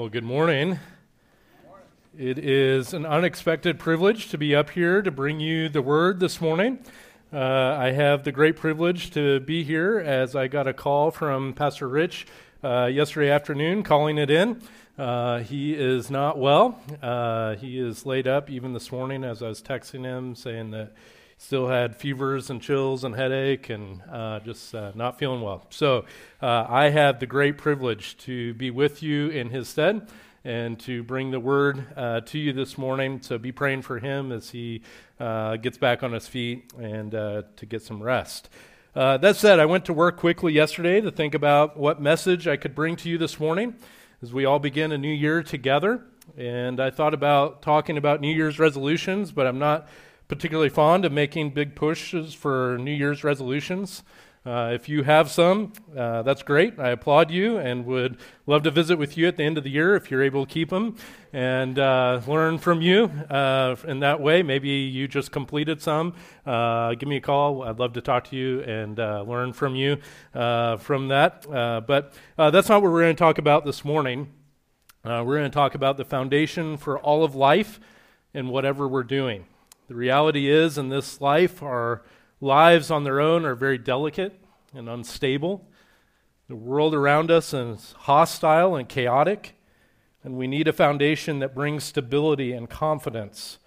Well, good morning. It is an unexpected privilege to be up here to bring you the word this morning. Uh, I have the great privilege to be here as I got a call from Pastor Rich uh, yesterday afternoon calling it in. Uh, he is not well. Uh, he is laid up even this morning as I was texting him saying that still had fevers and chills and headache and uh, just uh, not feeling well. So uh, I have the great privilege to be with you in his stead and to bring the word uh, to you this morning. So be praying for him as he uh, gets back on his feet and uh, to get some rest. that said, I went to work quickly yesterday to think about what message I could bring to you this morning as we all begin a new year together. And I thought about talking about New Year's resolutions, but I'm not particularly fond of making big pushes for New Year's resolutions. Uh, if you have some, uh, that's great. I applaud you and would love to visit with you at the end of the year if you're able to keep them and uh, learn from you uh, in that way. Maybe you just completed some. Uh, give me a call. I'd love to talk to you and uh, learn from you from that. but that's not what we're going to talk about this morning. we're going to talk about the foundation for all of life and whatever we're doing. The reality is, in this life, our lives on their own are very delicate and unstable. The world around us is hostile and chaotic, and we need a foundation that brings stability and confidence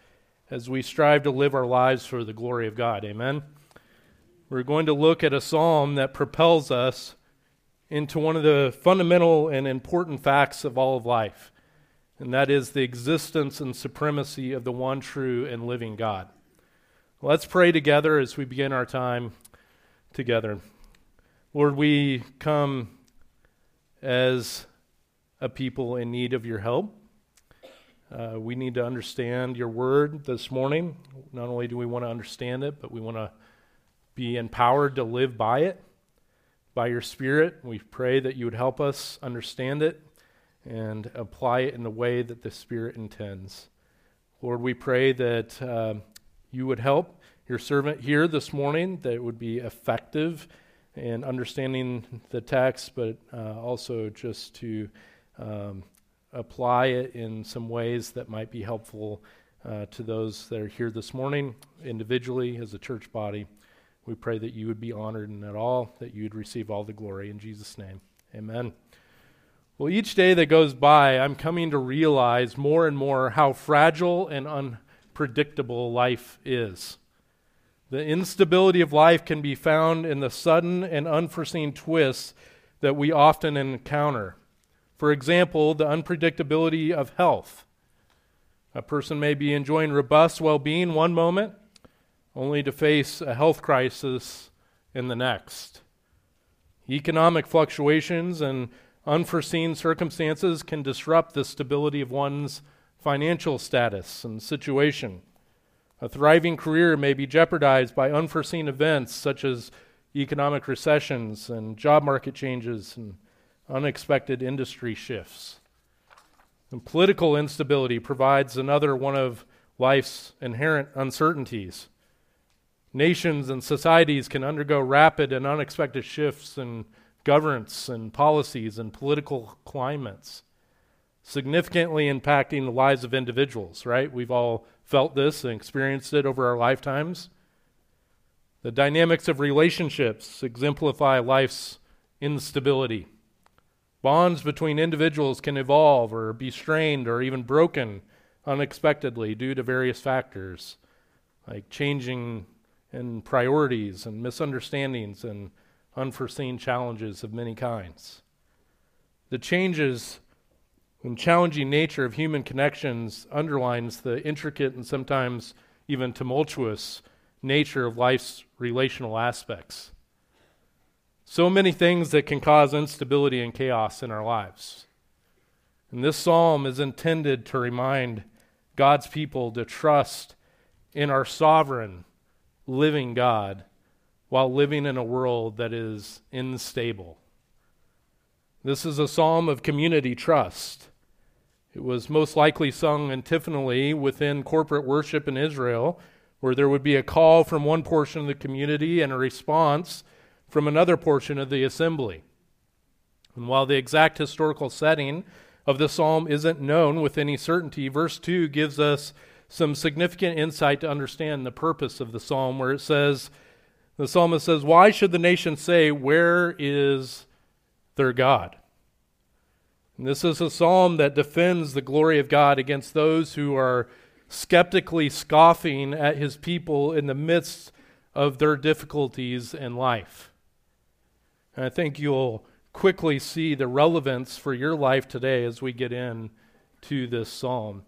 as we strive to live our lives for the glory of God. Amen. We're going to look at a psalm that propels us into one of the fundamental and important facts of all of life and that is the existence and supremacy of the one true and living God. Let's pray together as we begin our time together. Lord, we come as a people in need of your help. Uh, we need to understand your word this morning. Not only do we want to understand it, but we want to be empowered to live by it, by your Spirit. We pray that you would help us understand it and apply it in the way that the Spirit intends. Lord, we pray that uh, you would help your servant here this morning, that it would be effective in understanding the text, but uh, also just to um, apply it in some ways that might be helpful uh, to those that are here this morning, individually, as a church body. We pray that you would be honored in it all, that you would receive all the glory. In Jesus' name, amen. Well, each day that goes by, I'm coming to realize more and more how fragile and unpredictable life is. The instability of life can be found in the sudden and unforeseen twists that we often encounter. For example, the unpredictability of health. A person may be enjoying robust well being one moment, only to face a health crisis in the next. Economic fluctuations and Unforeseen circumstances can disrupt the stability of one's financial status and situation. A thriving career may be jeopardized by unforeseen events such as economic recessions and job market changes and unexpected industry shifts. And political instability provides another one of life's inherent uncertainties. Nations and societies can undergo rapid and unexpected shifts in governance and policies and political climates, significantly impacting the lives of individuals, right? We've all felt this and experienced it over our lifetimes. The dynamics of relationships exemplify life's instability. Bonds between individuals can evolve or be strained or even broken unexpectedly due to various factors like changing in priorities and misunderstandings and unforeseen challenges of many kinds. The changes and challenging nature of human connections underlines the intricate and sometimes even tumultuous nature of life's relational aspects. So many things that can cause instability and chaos in our lives. And this psalm is intended to remind God's people to trust in our sovereign, living God while living in a world that is unstable. This is a psalm of community trust. It was most likely sung antiphonally within corporate worship in Israel, where there would be a call from one portion of the community and a response from another portion of the assembly. And while the exact historical setting of the psalm isn't known with any certainty, verse 2 gives us some significant insight to understand the purpose of the psalm, where it says, the psalmist says, Why should the nation say, Where is their God? And this is a psalm that defends the glory of God against those who are skeptically scoffing at his people in the midst of their difficulties in life. And I think you'll quickly see the relevance for your life today as we get in to this psalm.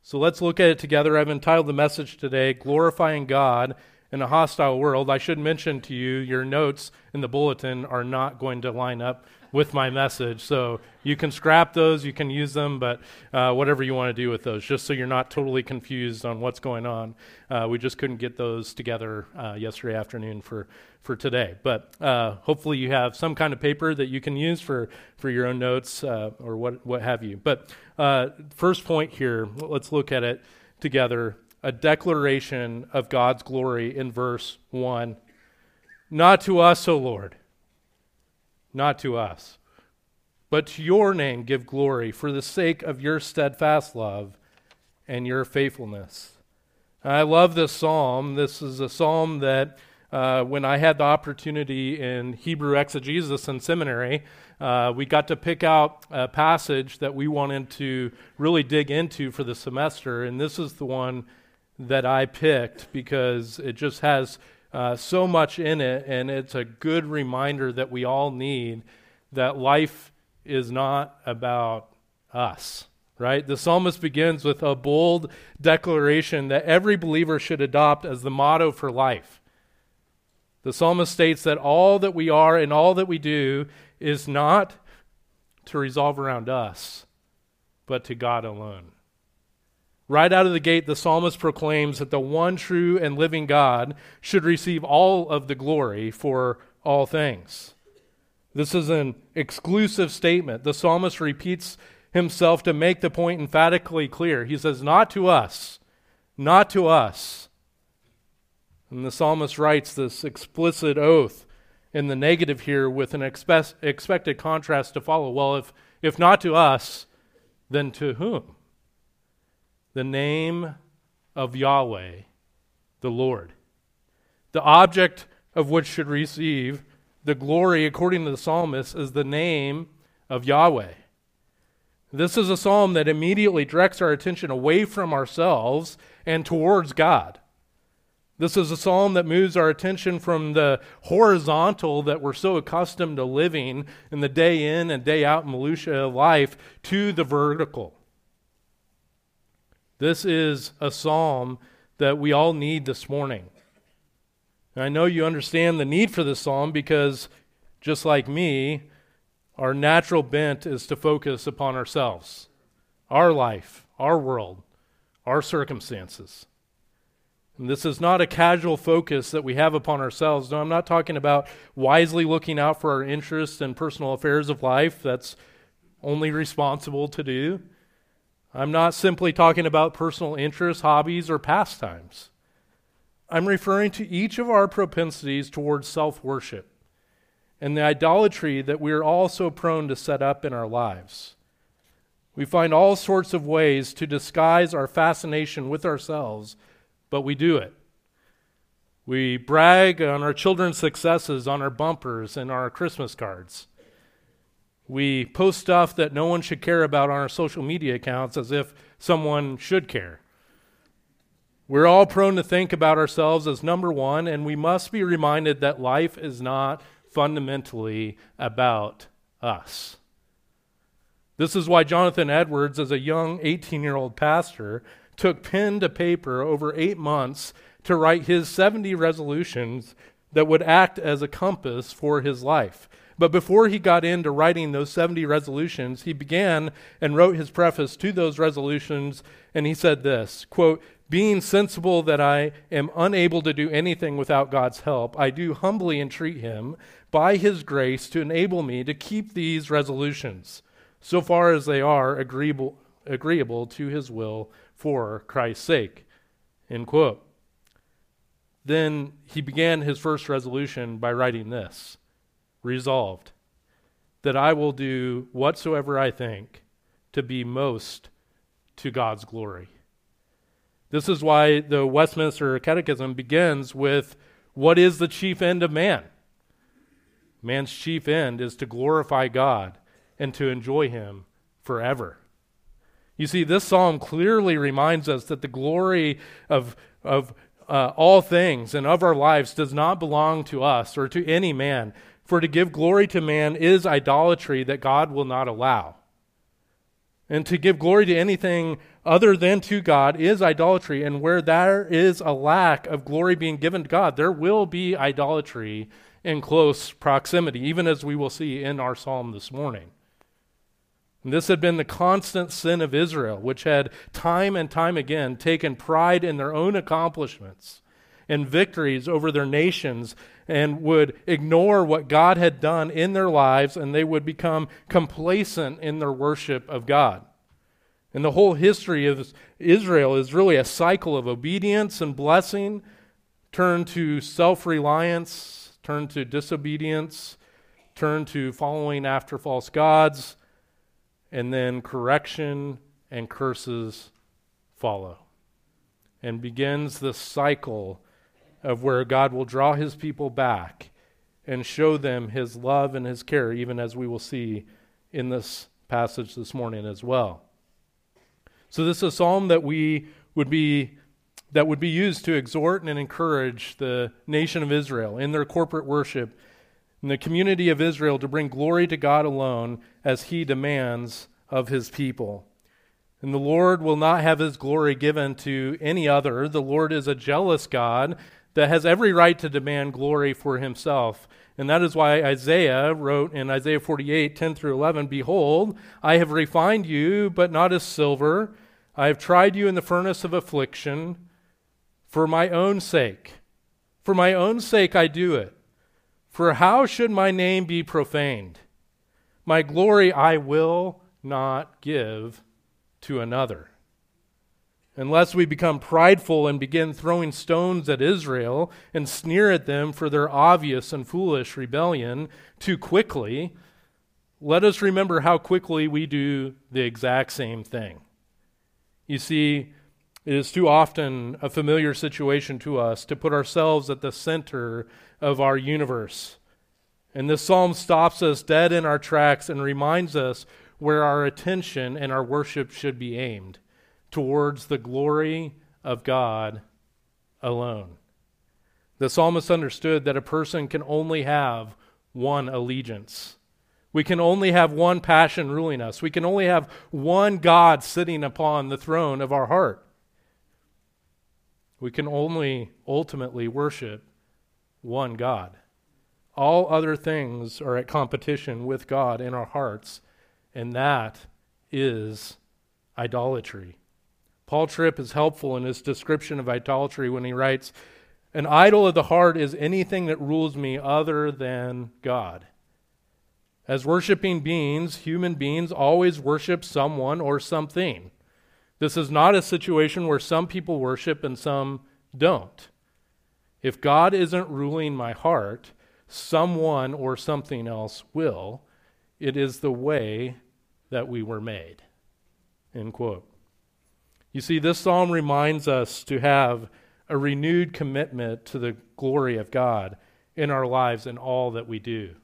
So let's look at it together. I've entitled the message today, Glorifying God in a hostile world, I should mention to you your notes in the bulletin are not going to line up with my message. So you can scrap those, you can use them, but uh, whatever you want to do with those, just so you're not totally confused on what's going on. Uh, we just couldn't get those together uh, yesterday afternoon for, for today. But uh, hopefully you have some kind of paper that you can use for, for your own notes uh, or what, what have you. But uh, first point here, let's look at it together a declaration of God's glory in verse 1. Not to us, O Lord, not to us, but to your name give glory for the sake of your steadfast love and your faithfulness. I love this psalm. This is a psalm that uh, when I had the opportunity in Hebrew exegesis in seminary, uh, we got to pick out a passage that we wanted to really dig into for the semester, and this is the one that I picked because it just has uh, so much in it, and it's a good reminder that we all need that life is not about us, right? The psalmist begins with a bold declaration that every believer should adopt as the motto for life. The psalmist states that all that we are and all that we do is not to resolve around us, but to God alone. Right out of the gate, the psalmist proclaims that the one true and living God should receive all of the glory for all things. This is an exclusive statement. The psalmist repeats himself to make the point emphatically clear. He says, Not to us, not to us. And the psalmist writes this explicit oath in the negative here with an expe- expected contrast to follow. Well, if, if not to us, then to whom? The name of Yahweh, the Lord. The object of which should receive the glory, according to the psalmist, is the name of Yahweh. This is a psalm that immediately directs our attention away from ourselves and towards God. This is a psalm that moves our attention from the horizontal that we're so accustomed to living in the day in and day out minutia of life to the vertical. This is a psalm that we all need this morning. And I know you understand the need for this psalm because, just like me, our natural bent is to focus upon ourselves, our life, our world, our circumstances. And this is not a casual focus that we have upon ourselves. No, I'm not talking about wisely looking out for our interests and personal affairs of life. That's only responsible to do. I'm not simply talking about personal interests, hobbies, or pastimes. I'm referring to each of our propensities towards self worship and the idolatry that we're all so prone to set up in our lives. We find all sorts of ways to disguise our fascination with ourselves, but we do it. We brag on our children's successes on our bumpers and our Christmas cards. We post stuff that no one should care about on our social media accounts as if someone should care. We're all prone to think about ourselves as number one, and we must be reminded that life is not fundamentally about us. This is why Jonathan Edwards, as a young 18 year old pastor, took pen to paper over eight months to write his 70 resolutions that would act as a compass for his life. But before he got into writing those 70 resolutions, he began and wrote his preface to those resolutions, and he said this quote, being sensible that I am unable to do anything without God's help, I do humbly entreat him by his grace to enable me to keep these resolutions, so far as they are agreeable, agreeable to his will for Christ's sake. End quote. Then he began his first resolution by writing this resolved that I will do whatsoever I think to be most to God's glory. This is why the Westminster Catechism begins with what is the chief end of man? Man's chief end is to glorify God and to enjoy Him forever. You see, this psalm clearly reminds us that the glory of, of uh, all things and of our lives does not belong to us or to any man. For to give glory to man is idolatry that God will not allow. And to give glory to anything other than to God is idolatry. And where there is a lack of glory being given to God, there will be idolatry in close proximity, even as we will see in our psalm this morning. And this had been the constant sin of Israel, which had time and time again taken pride in their own accomplishments and victories over their nations and would ignore what God had done in their lives and they would become complacent in their worship of God. And the whole history of Israel is really a cycle of obedience and blessing, turn to self reliance, turn to disobedience, turn to following after false gods, and then correction and curses follow. And begins the cycle of where God will draw his people back and show them his love and his care, even as we will see in this passage this morning as well. So this is a psalm that we would be that would be used to exhort and encourage the nation of Israel in their corporate worship in the community of Israel to bring glory to God alone as he demands of his people. And the Lord will not have his glory given to any other. The Lord is a jealous God that has every right to demand glory for himself. And that is why Isaiah wrote in Isaiah 48, 10 through 11 Behold, I have refined you, but not as silver. I have tried you in the furnace of affliction for my own sake. For my own sake I do it. For how should my name be profaned? My glory I will not give to another unless we become prideful and begin throwing stones at Israel and sneer at them for their obvious and foolish rebellion too quickly, let us remember how quickly we do the exact same thing. You see, it is too often a familiar situation to us to put ourselves at the center of our universe. And this psalm stops us dead in our tracks and reminds us where our attention and our worship should be aimed towards the glory of God alone. The psalmist understood that a person can only have one allegiance. We can only have one passion ruling us. We can only have one God sitting upon the throne of our heart. We can only ultimately worship one God. All other things are at competition with God in our hearts, and that is idolatry. Paul Tripp is helpful in his description of idolatry when he writes, An idol of the heart is anything that rules me other than God. As worshiping beings, human beings always worship someone or something. This is not a situation where some people worship and some don't. If God isn't ruling my heart, someone or something else will. It is the way that we were made. End quote. You see, this psalm reminds us to have a renewed commitment to the glory of God in our lives and all that we do.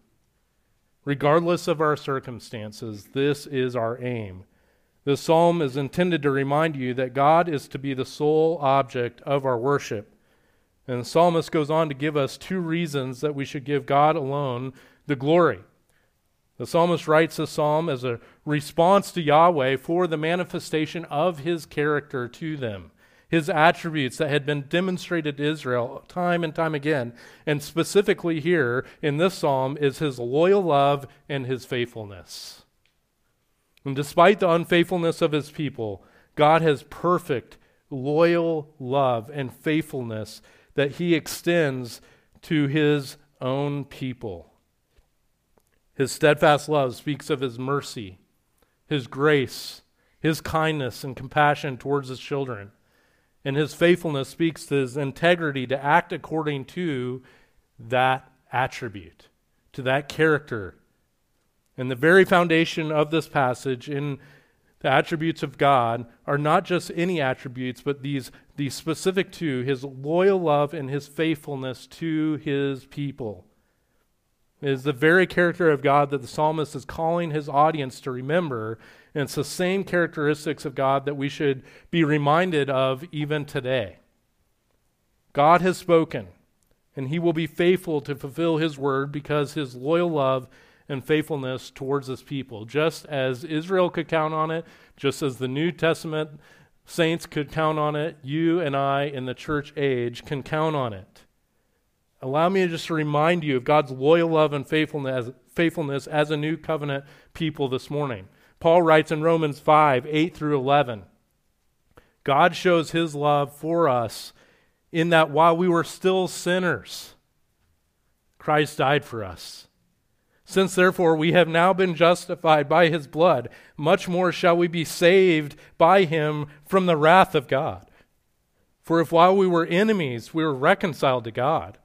Regardless of our circumstances, this is our aim. This psalm is intended to remind you that God is to be the sole object of our worship. And the psalmist goes on to give us two reasons that we should give God alone the glory. The psalmist writes this psalm as a response to Yahweh for the manifestation of his character to them, his attributes that had been demonstrated to Israel time and time again. And specifically here in this psalm is his loyal love and his faithfulness. And despite the unfaithfulness of his people, God has perfect, loyal love and faithfulness that he extends to his own people. His steadfast love speaks of his mercy, his grace, his kindness and compassion towards his children. And his faithfulness speaks to his integrity to act according to that attribute, to that character. And the very foundation of this passage in the attributes of God are not just any attributes, but these, these specific to his loyal love and his faithfulness to his people. It is the very character of God that the psalmist is calling his audience to remember. And it's the same characteristics of God that we should be reminded of even today. God has spoken, and he will be faithful to fulfill his word because his loyal love and faithfulness towards his people. Just as Israel could count on it, just as the New Testament saints could count on it, you and I in the church age can count on it. Allow me just to remind you of God's loyal love and faithfulness, faithfulness as a new covenant people this morning. Paul writes in Romans 5 8 through 11 God shows his love for us in that while we were still sinners, Christ died for us. Since therefore we have now been justified by his blood, much more shall we be saved by him from the wrath of God. For if while we were enemies we were reconciled to God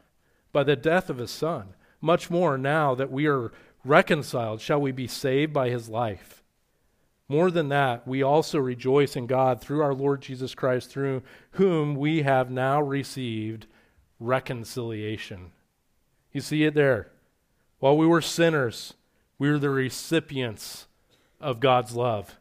by the death of his Son, much more now that we are reconciled shall we be saved by his life. More than that, we also rejoice in God through our Lord Jesus Christ, through whom we have now received reconciliation. You see it there. While we were sinners, we were the recipients of God's love.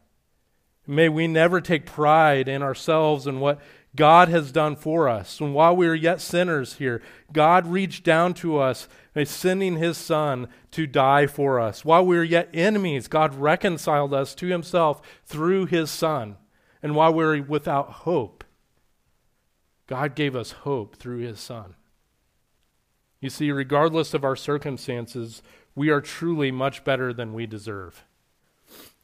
May we never take pride in ourselves and what God has done for us. And while we are yet sinners here, God reached down to us by sending his Son to die for us. While we were yet enemies, God reconciled us to himself through his Son. And while we were without hope, God gave us hope through his Son. You see, regardless of our circumstances, we are truly much better than we deserve.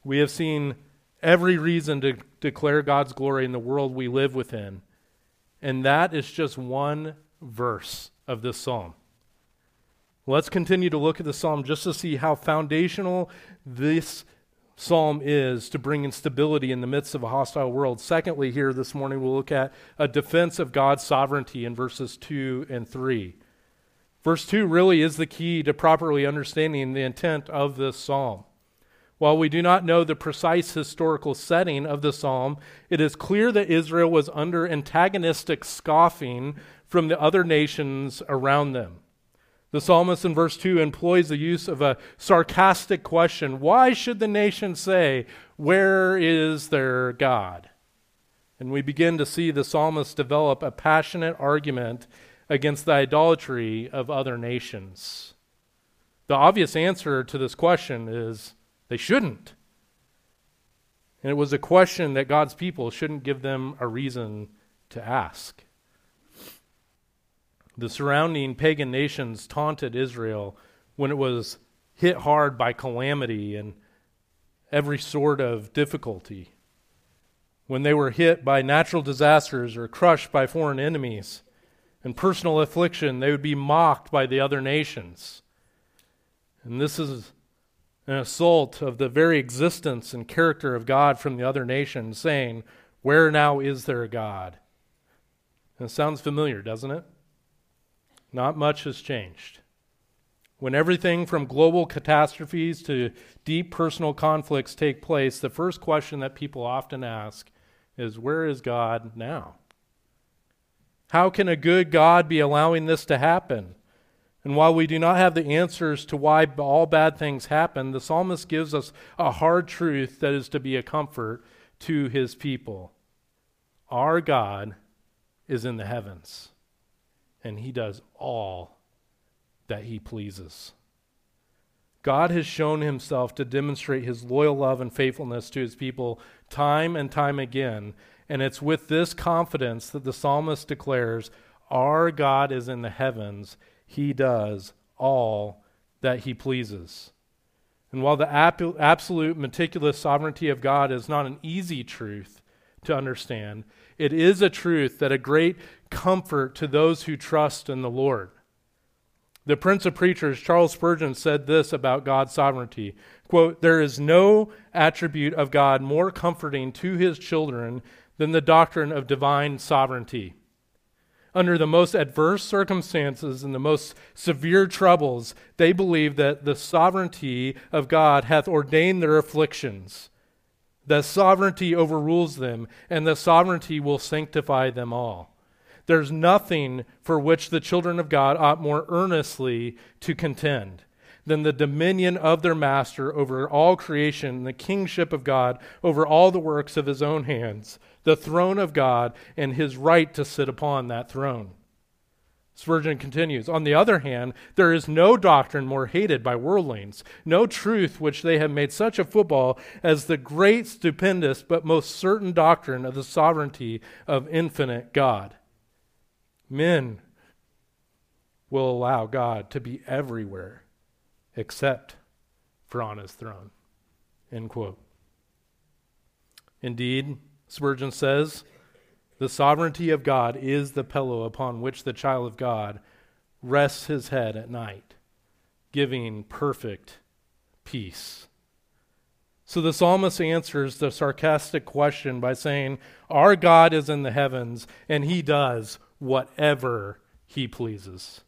We have seen every reason to declare God's glory in the world we live within. And that is just one verse of this psalm. Let's continue to look at the psalm just to see how foundational this psalm is to bring in stability in the midst of a hostile world. Secondly, here this morning, we'll look at a defense of God's sovereignty in verses 2 and 3. Verse 2 really is the key to properly understanding the intent of this psalm. While we do not know the precise historical setting of the psalm, it is clear that Israel was under antagonistic scoffing from the other nations around them. The psalmist in verse 2 employs the use of a sarcastic question Why should the nation say, Where is their God? And we begin to see the psalmist develop a passionate argument against the idolatry of other nations? The obvious answer to this question is they shouldn't. And it was a question that God's people shouldn't give them a reason to ask. The surrounding pagan nations taunted Israel when it was hit hard by calamity and every sort of difficulty. When they were hit by natural disasters or crushed by foreign enemies, and personal affliction, they would be mocked by the other nations. And this is an assault of the very existence and character of God from the other nations, saying, Where now is there a God? And it sounds familiar, doesn't it? Not much has changed. When everything from global catastrophes to deep personal conflicts take place, the first question that people often ask is, Where is God now? How can a good God be allowing this to happen? And while we do not have the answers to why all bad things happen, the psalmist gives us a hard truth that is to be a comfort to his people. Our God is in the heavens, and he does all that he pleases. God has shown himself to demonstrate his loyal love and faithfulness to his people time and time again, and it's with this confidence that the psalmist declares, Our God is in the heavens. He does all that he pleases. And while the absolute meticulous sovereignty of God is not an easy truth to understand, it is a truth that a great comfort to those who trust in the Lord. The Prince of Preachers, Charles Spurgeon, said this about God's sovereignty quote, There is no attribute of God more comforting to his children than the doctrine of divine sovereignty. Under the most adverse circumstances and the most severe troubles, they believe that the sovereignty of God hath ordained their afflictions. The sovereignty overrules them, and the sovereignty will sanctify them all. There's nothing for which the children of God ought more earnestly to contend than the dominion of their master over all creation, the kingship of God over all the works of his own hands, the throne of God, and his right to sit upon that throne. Spurgeon continues On the other hand, there is no doctrine more hated by worldlings, no truth which they have made such a football as the great, stupendous, but most certain doctrine of the sovereignty of infinite God. Men will allow God to be everywhere except for on his throne. End quote. Indeed, Spurgeon says, the sovereignty of God is the pillow upon which the child of God rests his head at night, giving perfect peace. So the psalmist answers the sarcastic question by saying, Our God is in the heavens, and he does whatever he pleases.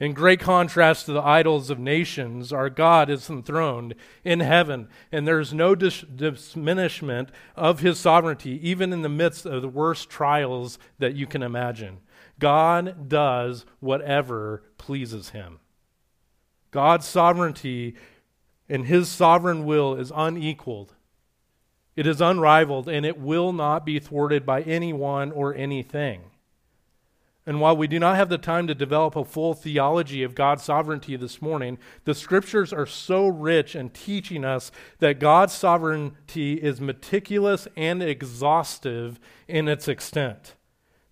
In great contrast to the idols of nations, our God is enthroned in heaven, and there is no dis- diminishment of his sovereignty, even in the midst of the worst trials that you can imagine. God does whatever pleases him. God's sovereignty and his sovereign will is unequaled, it is unrivaled, and it will not be thwarted by anyone or anything. And while we do not have the time to develop a full theology of God's sovereignty this morning, the scriptures are so rich in teaching us that God's sovereignty is meticulous and exhaustive in its extent.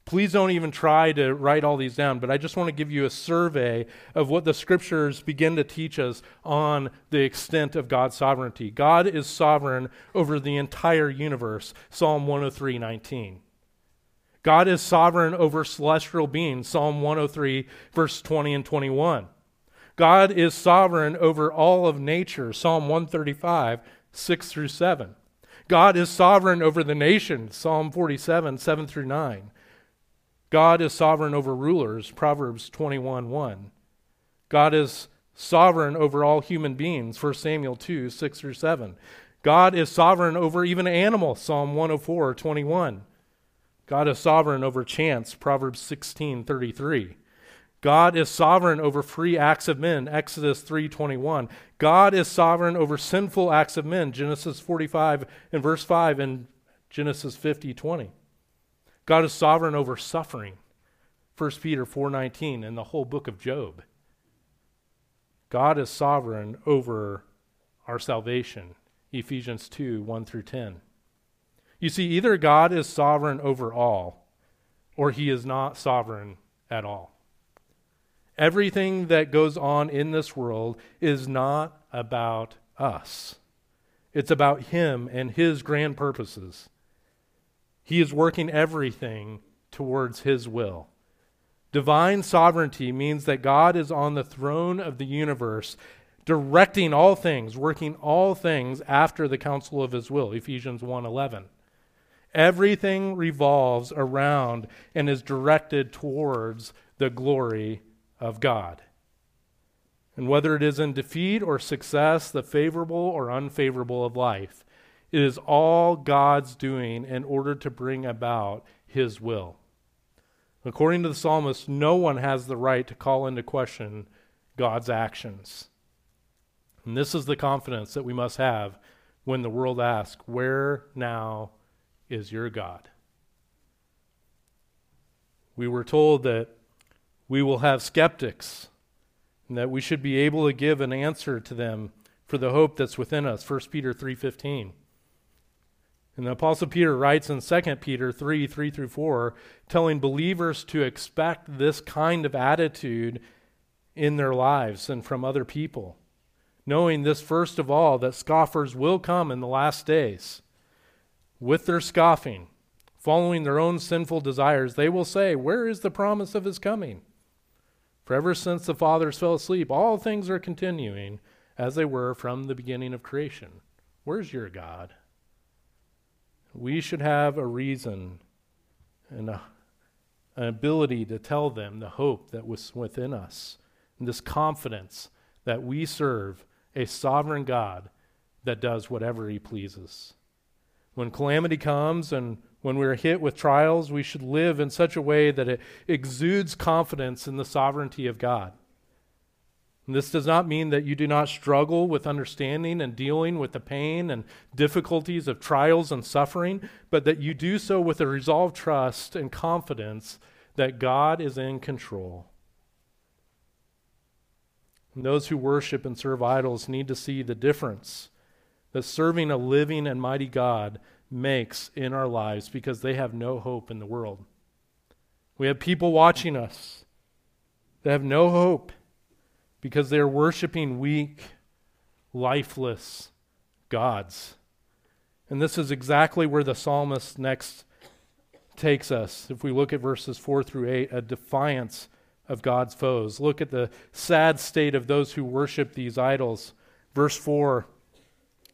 Please don't even try to write all these down, but I just want to give you a survey of what the scriptures begin to teach us on the extent of God's sovereignty. God is sovereign over the entire universe, Psalm 103 19. God is sovereign over celestial beings, Psalm 103, verse 20 and 21. God is sovereign over all of nature, Psalm 135, 6 through 7. God is sovereign over the nation, Psalm 47, 7 through 9. God is sovereign over rulers, Proverbs 21, 1. God is sovereign over all human beings, 1 Samuel 2, 6 through 7. God is sovereign over even animals, Psalm 104, 21. God is sovereign over chance, Proverbs 16 33. God is sovereign over free acts of men, Exodus 3:21. God is sovereign over sinful acts of men, Genesis 45 and verse 5 and Genesis 50:20. God is sovereign over suffering, 1 Peter 4:19 and the whole book of Job. God is sovereign over our salvation, Ephesians 2 1 through 10. You see, either God is sovereign over all, or he is not sovereign at all. Everything that goes on in this world is not about us, it's about him and his grand purposes. He is working everything towards his will. Divine sovereignty means that God is on the throne of the universe, directing all things, working all things after the counsel of his will. Ephesians 1:11. Everything revolves around and is directed towards the glory of God. And whether it is in defeat or success, the favorable or unfavorable of life, it is all God's doing in order to bring about his will. According to the psalmist, no one has the right to call into question God's actions. And this is the confidence that we must have when the world asks, Where now is your God. We were told that we will have skeptics and that we should be able to give an answer to them for the hope that's within us 1 peter 3.15 and the apostle peter writes in 2 peter 3 3 through 4 telling believers to expect this kind of attitude in their lives and from other people knowing this first of all that scoffers will come in the last days with their scoffing, following their own sinful desires, they will say, Where is the promise of his coming? For ever since the fathers fell asleep, all things are continuing as they were from the beginning of creation. Where's your God? We should have a reason and a, an ability to tell them the hope that was within us, and this confidence that we serve a sovereign God that does whatever he pleases. When calamity comes and when we're hit with trials, we should live in such a way that it exudes confidence in the sovereignty of God. And this does not mean that you do not struggle with understanding and dealing with the pain and difficulties of trials and suffering, but that you do so with a resolved trust and confidence that God is in control. And those who worship and serve idols need to see the difference that serving a living and mighty God makes in our lives because they have no hope in the world. We have people watching us that have no hope because they are worshiping weak, lifeless gods. And this is exactly where the psalmist next takes us. If we look at verses 4 through 8, a defiance of God's foes. Look at the sad state of those who worship these idols. Verse 4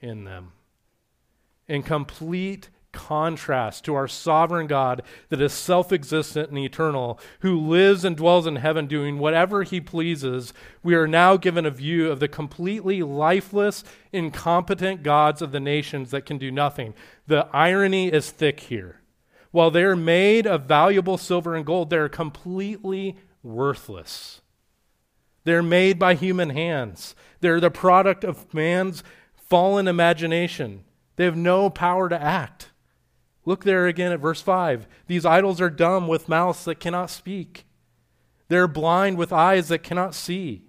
in them. In complete contrast to our sovereign God that is self existent and eternal, who lives and dwells in heaven doing whatever he pleases, we are now given a view of the completely lifeless, incompetent gods of the nations that can do nothing. The irony is thick here. While they're made of valuable silver and gold, they're completely worthless. They're made by human hands. They're the product of man's fallen imagination. They have no power to act. Look there again at verse 5. These idols are dumb with mouths that cannot speak. They're blind with eyes that cannot see.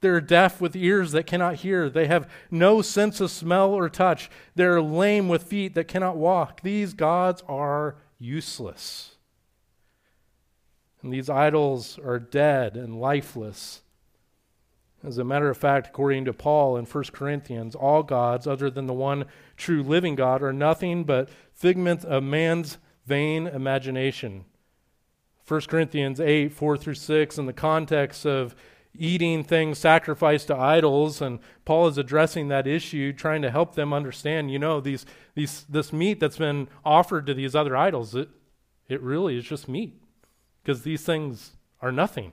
They're deaf with ears that cannot hear. They have no sense of smell or touch. They're lame with feet that cannot walk. These gods are useless. And these idols are dead and lifeless. As a matter of fact, according to Paul in 1 Corinthians, all gods other than the one true living God are nothing but figments of man's vain imagination. 1 Corinthians 8, 4 through 6, in the context of eating things sacrificed to idols, and Paul is addressing that issue, trying to help them understand, you know, these, these, this meat that's been offered to these other idols, it, it really is just meat, because these things are nothing.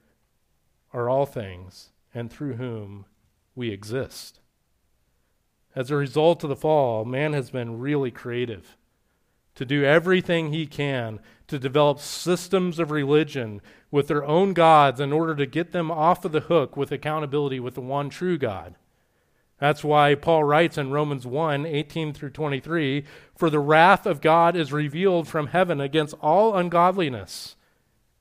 are all things and through whom we exist. As a result of the fall, man has been really creative to do everything he can to develop systems of religion with their own gods in order to get them off of the hook with accountability with the one true God. That's why Paul writes in Romans 1 18 through 23 For the wrath of God is revealed from heaven against all ungodliness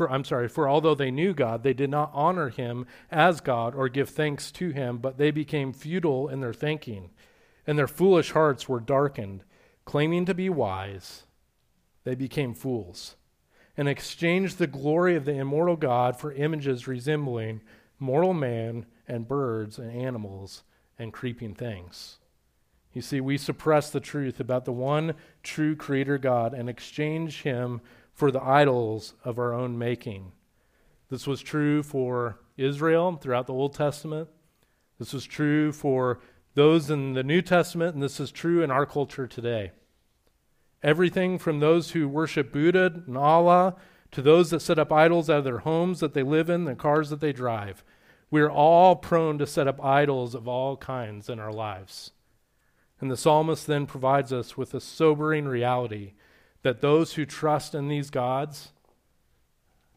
for I'm sorry, for although they knew God, they did not honor him as God or give thanks to him, but they became futile in their thinking and their foolish hearts were darkened. Claiming to be wise, they became fools and exchanged the glory of the immortal God for images resembling mortal man and birds and animals and creeping things. You see, we suppress the truth about the one true Creator God and exchange Him for the idols of our own making. This was true for Israel throughout the Old Testament. This was true for those in the New Testament, and this is true in our culture today. Everything from those who worship Buddha and Allah to those that set up idols out of their homes that they live in, the cars that they drive. We're all prone to set up idols of all kinds in our lives. And the psalmist then provides us with a sobering reality that those who trust in these gods,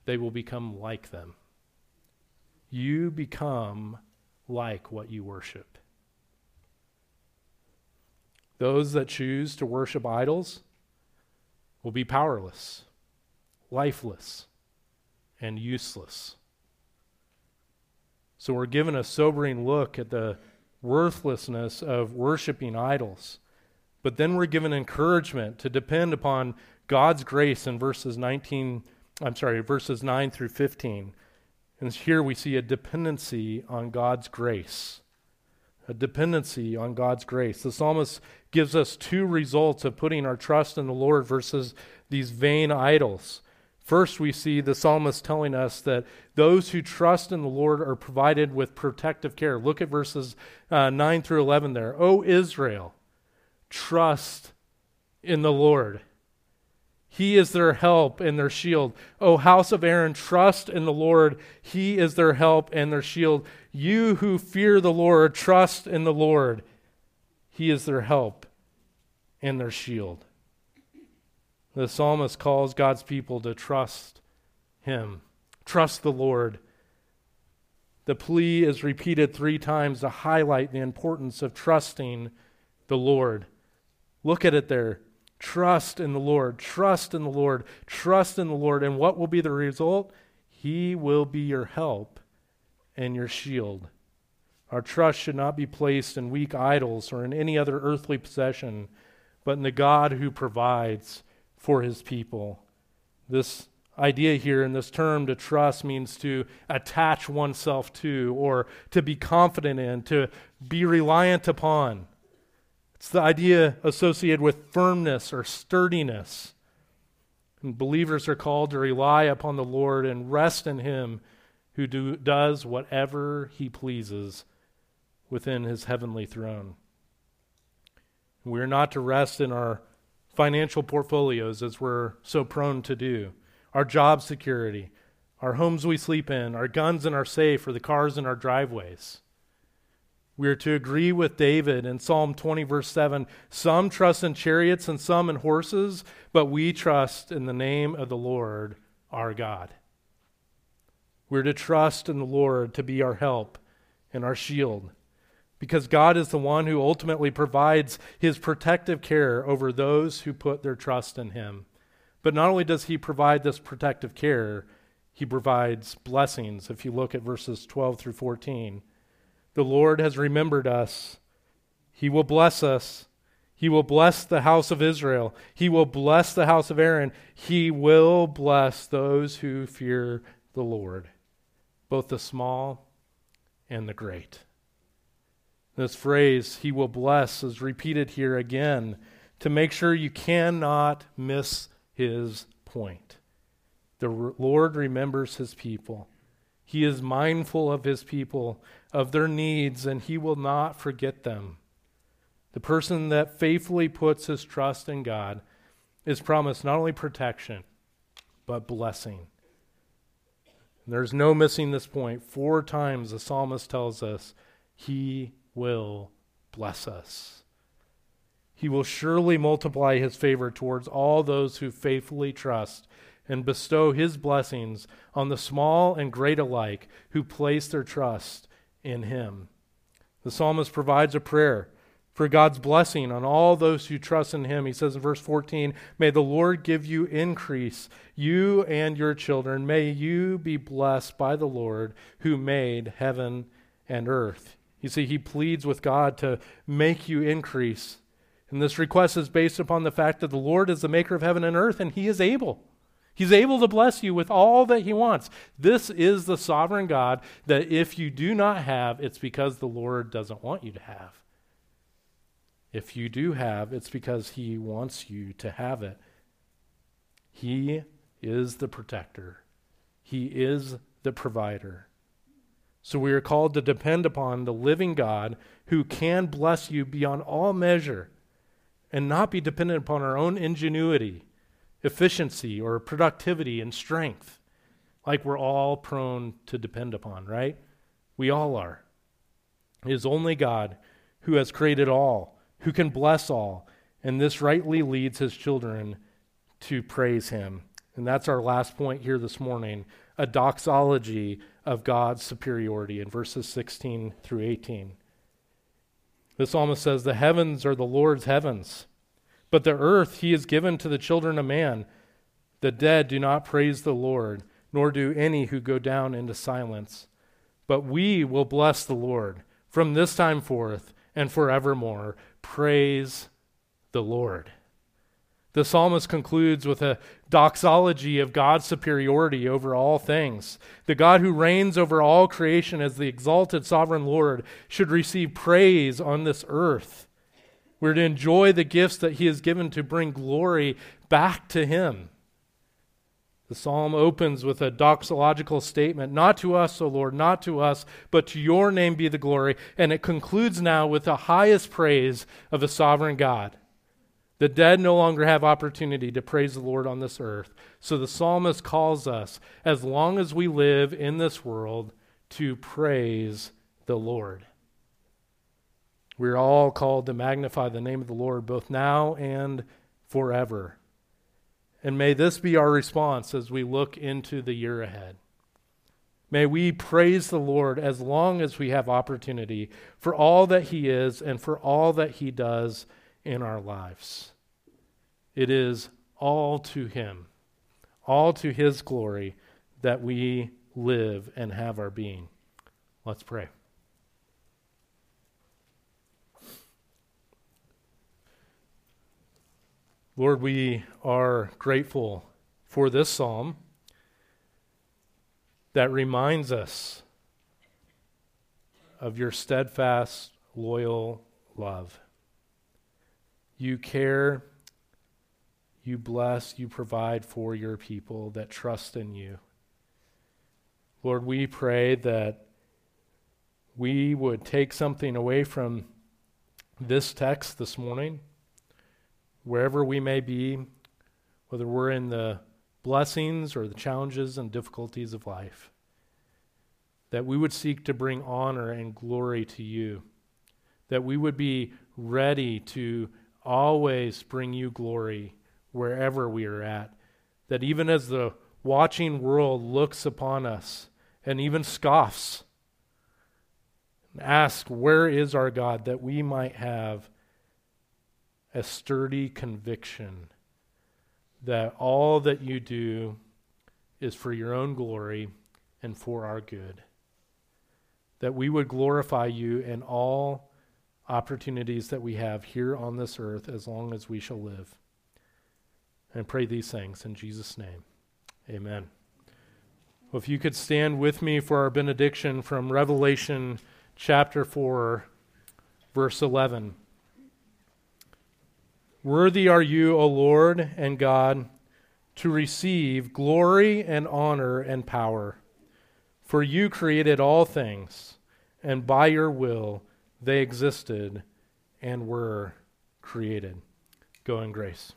they will become like them. You become like what you worship. Those that choose to worship idols will be powerless, lifeless, and useless. So we're given a sobering look at the worthlessness of worshiping idols. But then we're given encouragement to depend upon God's grace in verses 19, I'm sorry, verses 9 through 15. And here we see a dependency on God's grace. A dependency on God's grace. The psalmist gives us two results of putting our trust in the Lord versus these vain idols. First, we see the psalmist telling us that those who trust in the Lord are provided with protective care. Look at verses uh, 9 through 11 there. O Israel, trust in the Lord. He is their help and their shield. O house of Aaron, trust in the Lord. He is their help and their shield. You who fear the Lord, trust in the Lord. He is their help and their shield. The psalmist calls God's people to trust him, trust the Lord. The plea is repeated three times to highlight the importance of trusting the Lord. Look at it there. Trust in the Lord, trust in the Lord, trust in the Lord. And what will be the result? He will be your help and your shield. Our trust should not be placed in weak idols or in any other earthly possession, but in the God who provides for his people. This idea here in this term to trust means to attach oneself to or to be confident in, to be reliant upon. It's the idea associated with firmness or sturdiness. And believers are called to rely upon the Lord and rest in Him who do, does whatever He pleases within His heavenly throne. We are not to rest in our financial portfolios as we're so prone to do, our job security, our homes we sleep in, our guns in our safe, or the cars in our driveways. We are to agree with David in Psalm 20, verse 7 Some trust in chariots and some in horses, but we trust in the name of the Lord our God. We're to trust in the Lord to be our help and our shield because God is the one who ultimately provides his protective care over those who put their trust in him. But not only does he provide this protective care, he provides blessings. If you look at verses 12 through 14, the Lord has remembered us. He will bless us. He will bless the house of Israel. He will bless the house of Aaron. He will bless those who fear the Lord, both the small and the great. This phrase, He will bless, is repeated here again to make sure you cannot miss His point. The Lord remembers His people. He is mindful of His people, of their needs, and He will not forget them. The person that faithfully puts his trust in God is promised not only protection, but blessing. there's no missing this point. Four times the psalmist tells us, He will bless us. He will surely multiply his favor towards all those who faithfully trust and bestow his blessings on the small and great alike who place their trust in him. The psalmist provides a prayer for God's blessing on all those who trust in him. He says in verse 14, May the Lord give you increase, you and your children. May you be blessed by the Lord who made heaven and earth. You see, he pleads with God to make you increase. And this request is based upon the fact that the Lord is the maker of heaven and earth, and he is able. He's able to bless you with all that he wants. This is the sovereign God that if you do not have, it's because the Lord doesn't want you to have. If you do have, it's because he wants you to have it. He is the protector, he is the provider. So we are called to depend upon the living God who can bless you beyond all measure. and not be dependent upon our own ingenuity, efficiency, or productivity and strength, like we're all prone to depend upon, right? We all are. It is only God who has created all, who can bless all, and this rightly leads his children to praise him. And that's our last point here this morning a doxology of God's superiority in verses 16 through 18. The psalmist says, The heavens are the Lord's heavens, but the earth he has given to the children of man. The dead do not praise the Lord, nor do any who go down into silence. But we will bless the Lord from this time forth and forevermore. Praise the Lord. The psalmist concludes with a doxology of God's superiority over all things. The God who reigns over all creation as the exalted sovereign Lord should receive praise on this earth. We're to enjoy the gifts that he has given to bring glory back to him. The psalm opens with a doxological statement Not to us, O Lord, not to us, but to your name be the glory. And it concludes now with the highest praise of the sovereign God. The dead no longer have opportunity to praise the Lord on this earth. So the psalmist calls us, as long as we live in this world, to praise the Lord. We're all called to magnify the name of the Lord both now and forever. And may this be our response as we look into the year ahead. May we praise the Lord as long as we have opportunity for all that He is and for all that He does in our lives. It is all to Him, all to His glory that we live and have our being. Let's pray. Lord, we are grateful for this psalm that reminds us of your steadfast, loyal love. You care you bless, you provide for your people that trust in you. Lord, we pray that we would take something away from this text this morning, wherever we may be, whether we're in the blessings or the challenges and difficulties of life, that we would seek to bring honor and glory to you, that we would be ready to always bring you glory wherever we are at. That even as the watching world looks upon us and even scoffs, ask, Where is our God? that we might have a sturdy conviction that all that you do is for your own glory and for our good. That we would glorify you in all opportunities that we have here on this earth as long as we shall live. And pray these things in Jesus' name. Amen. Well, if you could stand with me for our benediction from Revelation chapter 4, verse 11. Worthy are you, O Lord and God, to receive glory and honor and power. For you created all things, and by your will they existed and were created. Go in grace.